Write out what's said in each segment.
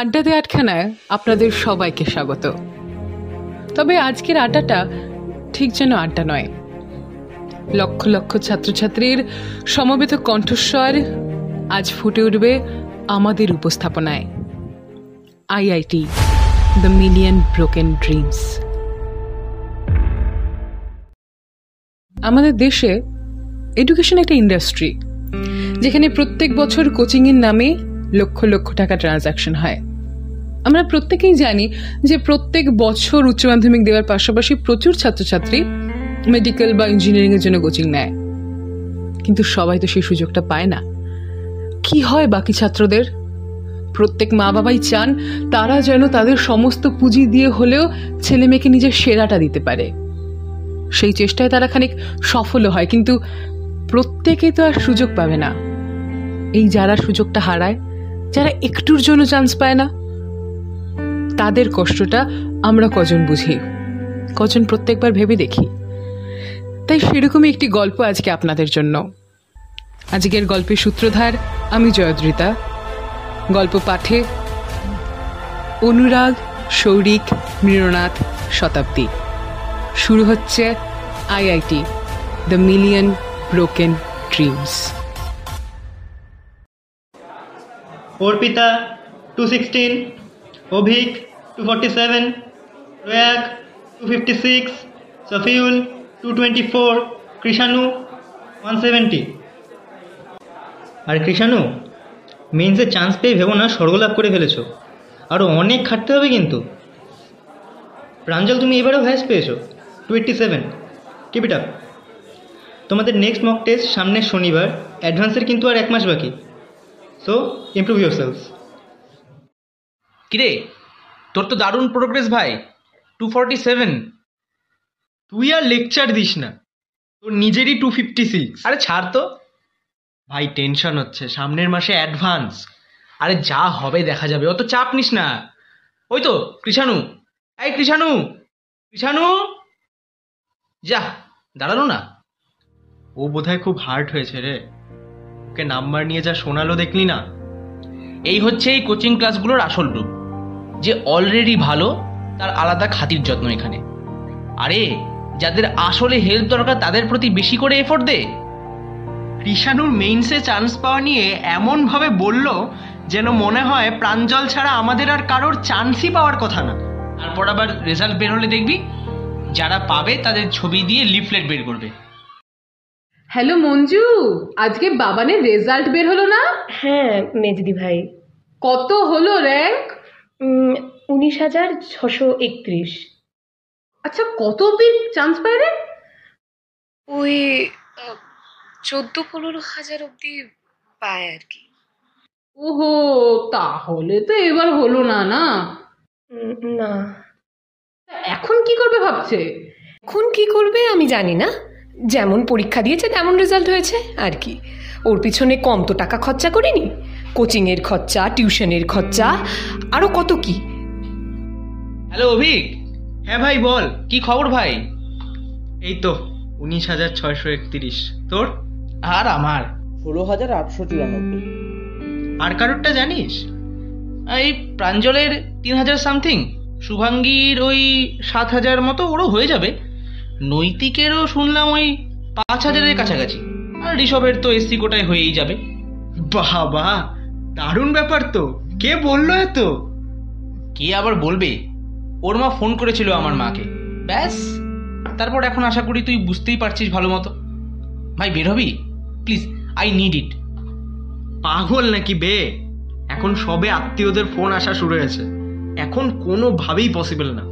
আড্ডাতে আটখানায় আপনাদের সবাইকে স্বাগত। তবে আজকের আড্ডাটা ঠিক যেন আড্ডা নয়। লক্ষ লক্ষ ছাত্রছাত্রীর সমবেত কণ্ঠস্বর আজ ফুটে উঠবে আমাদের উপস্থাপনায়। IIT the million broken dreams আমাদের দেশে এডুকেশন একটা ইন্ডাস্ট্রি যেখানে প্রত্যেক বছর কোচিংয়ের নামে লক্ষ লক্ষ টাকা ট্রানজাকশন হয়। আমরা প্রত্যেকেই জানি যে প্রত্যেক বছর উচ্চ মাধ্যমিক দেওয়ার পাশাপাশি প্রচুর ছাত্রছাত্রী মেডিকেল বা ইঞ্জিনিয়ারিং এর জন্য কোচিং নেয়। কিন্তু সবাই তো সেই সুযোগটা পায় না। কি হয় বাকি ছাত্রদের? প্রত্যেক মা বাবাই চান তারা যেন তাদের সমস্ত পুঁজি দিয়ে হলেও ছেলে মেয়েকে নিজের সেরাটা দিতে পারে। সেই চেষ্টায় তারা খানিক সফলও হয়, কিন্তু প্রত্যেকে তো আর সুযোগ পাবে না। এই যারা সুযোগটা হারায়, যারা একটুর জন্য চান্স পায় না তাদের কষ্টটা আমরা কজন বুঝি? কজন প্রত্যেকবার ভেবে দেখি। তাই সেরকমই একটি গল্প আজকে আপনাদের জন্য। আজকের গল্পের সূত্রধার আমি জয়দ্রিতা। গল্প পাঠে অনুরাগ সৌরিক মৃণনাথ শতাব্দী। শুরু হচ্ছে IIT, the million broken dreams. Arpita two sixteen Abhik two forty seven Prayag two fifty six Safiul two twenty four Krishanu one seventy আর কৃষাণু মেন্সে চান্স পেয়ে ভেবো না স্বর্গলাভ করে ফেলেছো। আরও অনেক খাটতে হবে কিন্তু। প্রাঞ্জল, তুমি এবারেও হ্যাশ পেয়েছ two eighty seven keep up তোমাদের নেক্সট মক টেস্ট সামনের শনিবার অ্যাডভান্সের কিন্তু আর এক মাস বাকি। সো ইমপ্রুভ ইউর সেলস কিরে তোর তো দারুণ প্রোগ্রেস ভাই। টু ফর্টি সেভেন তুই আর লেকচার দিস না। তোর নিজেরই টু ফিফটি সিক্স আরে ছাড় তো। ভাই টেনশন হচ্ছে। সামনের মাসে অ্যাডভান্স আরে যা হবে দেখা যাবে। অত চাপ নিস না। ওই তো কৃষাণু। এই কৃষাণু কৃষাণু। যা দাঁড়াল না। ও বোধহয় খুব হার্ট হয়েছে রে। ওকে নাম্বার নিয়ে যা শোনালো দেখলি না। এই হচ্ছে এই কোচিং ক্লাসগুলোর আসল রূপ। যে অলরেডি ভালো তার আলাদা খাতির যত্ন এখানে। আরে যাদের আসলে হেল্প দরকার তাদের প্রতি বেশি করে এফোর্ট দে। কৃষাণুর মেইনসে চান্স পাওয়া নিয়ে এমনভাবে বলল যেন মনে হয় প্রাঞ্জল ছাড়া আমাদের আর কারোর চান্সই পাওয়ার কথা না। তারপর আবার রেজাল্ট বের হলে দেখবি যারা পাবে তাদের ছবি দিয়ে লিফলেট বের করবে। হ্যালো মঞ্জু আজকে বাবানের রেজাল্ট বের হলো না? হ্যাঁ মেজদি ভাই। কত হলো র্যাঙ্ক উনিশ হাজার ছশো একত্রিশ। আচ্ছা কত অব্দি চান্স পায় রে? ওই চোদ্দ পনেরো হাজার অবধি পায় আর কি। ওহো তাহলে তো এবার হলো না না? না। এখন কি করবে ভাবছে? এখন কি করবে আমি জানি না। যেমন পরীক্ষা দিয়েছে তেমন রেজাল্ট হয়েছে আর কি। ওর পিছনে কম তো টাকা খরচা করিনি। কোচিংয়ের খরচা টিউশনের খরচা আরও কত কি? হ্যালো অভিক। হ্যাঁ ভাই বল কি খবর ভাই? এই তো উনিশ হাজার ছয়শো একত্রিশ। তোর? আর আমার। ষোলো হাজার আটশো চুরানব্বই। আর কারোরটা জানিস? এই প্রাঞ্জলের তিন হাজার সামথিং। শুভাঙ্গীর ওই সাত হাজার মতো ওরও হয়ে যাবে। নৈতিকেরও শুনলাম ওই পাঁচ হাজারের কাছাকাছি। আর ঋষভের তো এসি কোটায় হয়েই যাবে। বাহ বাহ। দারুণ ব্যাপার তো। কে বলল এত? কে আবার বলবে? ওর মা ফোন করেছিল আমার মাকে। ব্যাস তারপর এখন আশা করি তুই বুঝতেই পারছিস ভালো মতো ভাই বের হবি? Please I need it. পাগল নাকি বে? এখন সবে আত্মীয়দের ফোন আসা শুরু হয়েছে। এখন কোনোভাবেই পসিবল না।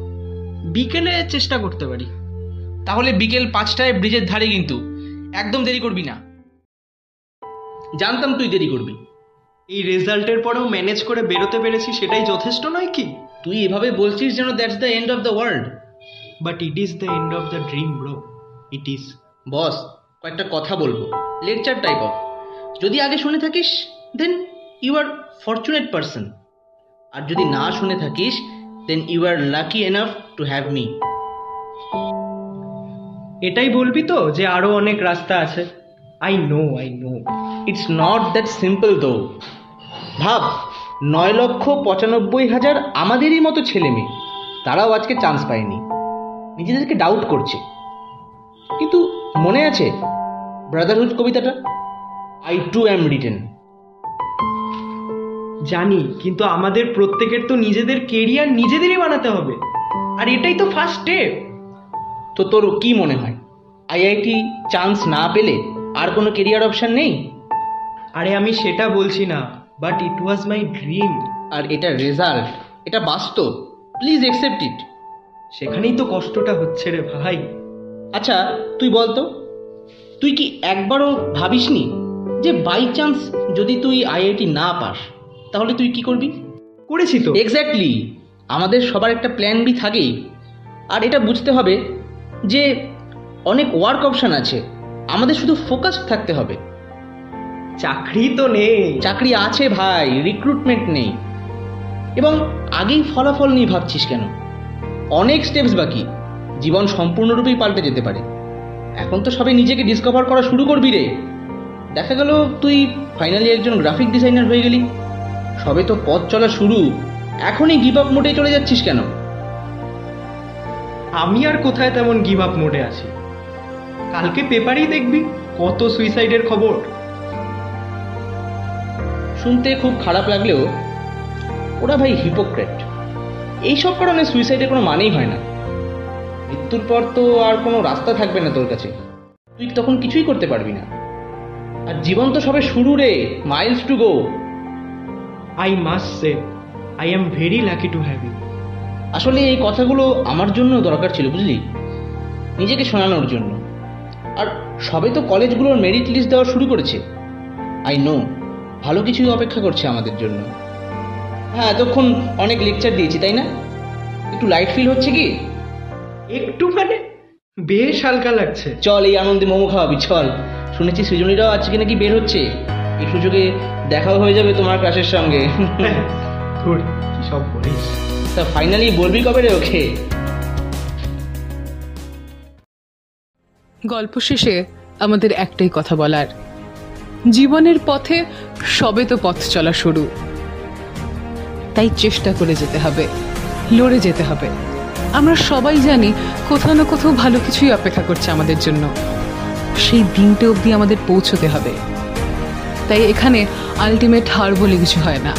বিকেলে চেষ্টা করতে পারি। তাহলে বিকেল পাঁচটায় ব্রিজের ধারে কিন্তু। একদম দেরি করবি না। জানতাম তুই দেরি করবি। এই রেজাল্টের পরেও ম্যানেজ করে বেরোতে পেরেছি সেটাই যথেষ্ট নয় কি? তুই এভাবে বলছিস যেন that's the end of the world but it is the end of the dream bro it is boss কয়েকটা কথা বলব। লেকচার টাইপ অফ যদি আগে শুনে থাকিস then you are fortunate person আর যদি না শুনে থাকিস then you are lucky enough to have me এটাই বলবি তো যে আরও অনেক রাস্তা আছে। I know I know it's not that simple though ভাব নয় লক্ষ পঁচানব্বই হাজার আমাদেরই মতো ছেলে মেয়ে। তারাও আজকে চান্স পায়নি। নিজেদেরকে ডাউট করছে। কিন্তু মনে আছে ব্রাদারহুড কবিতাটা? আই টু অ্যাম রিটেন জানি কিন্তু আমাদের প্রত্যেকের তো নিজেদের কেরিয়ার নিজেদেরই বানাতে হবে। আর এটাই তো ফার্স্ট স্টেপ তো তোর কি মনে হয়? আইআইটি চান্স না পেলে আর কোনো কেরিয়ার অপশন নেই? আরে আমি সেটা বলছি না but it was my dream আর এটা রেজাল্ট এটা বাস্তব। প্লিজ অ্যাকসেপ্ট ইট সেখানেই তো কষ্টটা হচ্ছে রে ভাই। আচ্ছা তুই বল তো। তুই কি একবারও ভাবিসনি যে বাই চান্স যদি তুই আইআইটি না পাস তাহলে তুই কি করবি? করেছি তো। এক্স্যাক্টলি আমাদের সবার একটা প্ল্যান বি থাকেই। আর এটা বুঝতে হবে যে অনেক ওয়ার্ক অপশান আছে। আমাদের শুধু ফোকাস থাকতে হবে। চাকরি তো নেই। চাকরি আছে ভাই রিক্রুটমেন্ট নেই। এবং আগেই ফলাফল নিয়ে ভাবছিস কেন? অনেক স্টেপস বাকি। জীবন সম্পূর্ণরূপেই পাল্টে যেতে পারে। এখন তো সবাই নিজেকে ডিসকভার করা শুরু করবি রে। দেখা গেল তুই ফাইনালি একজন গ্রাফিক ডিজাইনার হয়ে গেলি। সবে তো পথ চলা শুরু। এখনই গিভ আপ মোটে চলে যাচ্ছিস কেন? আমি আর কোথায় তেমন গিভ আপ মোডে আছি? কালকে পেপারেই দেখবি কত সুইসাইডের খবর। শুনতে খুব খারাপ লাগলেও ওরা ভাই হিপোক্রেট এইসব কারণে সুইসাইডের কোনো মানেই হয় না। মৃত্যুর পর তো আর কোনো রাস্তা থাকবে না তোর কাছে। তুই তখন কিছুই করতে পারবি না। আর জীবন তো সবে শুরু রে miles to go I must say I am very lucky to have you আসলে এই কথাগুলো আমার জন্য দরকার ছিল বুঝলি? নিজেকে শোনানোর জন্য। আর সবে তো কলেজগুলোর মেরিট লিস্ট দেওয়া শুরু করেছে। আই নো ভালো কিছুই অপেক্ষা করছে আমাদের জন্য। হ্যাঁ এতক্ষণ অনেক লেকচার দিয়েছি তাই না? একটু লাইট ফিল হচ্ছে কি? একটু মানে বেশ হালকা লাগছে। চল এই আনন্দে মোমো খাওয়াবি চল। শুনেছি সৃজনীরাও আজকে নাকি বের হচ্ছে। এই সুযোগে দেখাও হয়ে যাবে তোমার ক্লাসের সঙ্গে। ধুর সব বলিস। তা ফাইনালি বলবি কবে রে ওকে? গল্প শেষে আমাদের একটাই কথা বলার। জীবনের পথে সবে তো পথ চলা শুরু। তাই চেষ্টা করে যেতে হবে, লড়ে যেতে হবে। আমরা সবাই জানি কোথাও না কোথাও ভালো কিছুই অপেক্ষা করছে আমাদের জন্য। সেই দিনটা অবধি আমাদের পৌঁছতে হবে। তাই এখানে আলটিমেট হার বলে কিছু হয় না।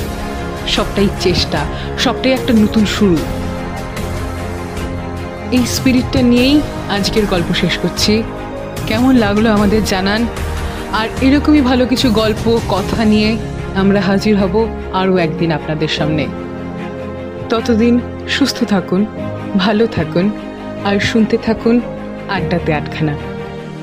সবটাই চেষ্টা, সবটাই একটা নতুন শুরু। এই স্পিরিটটা নিয়েই আজকের গল্প শেষ করছি। কেমন লাগল আমাদের জানান। আর এরকমই ভালো কিছু গল্প, কথা নিয়ে আমরা হাজির হব আরও একদিন আপনাদের সামনে। ততদিন সুস্থ থাকুন, ভালো থাকুন, আর শুনতে থাকুন আড্ডাতে আটখানা।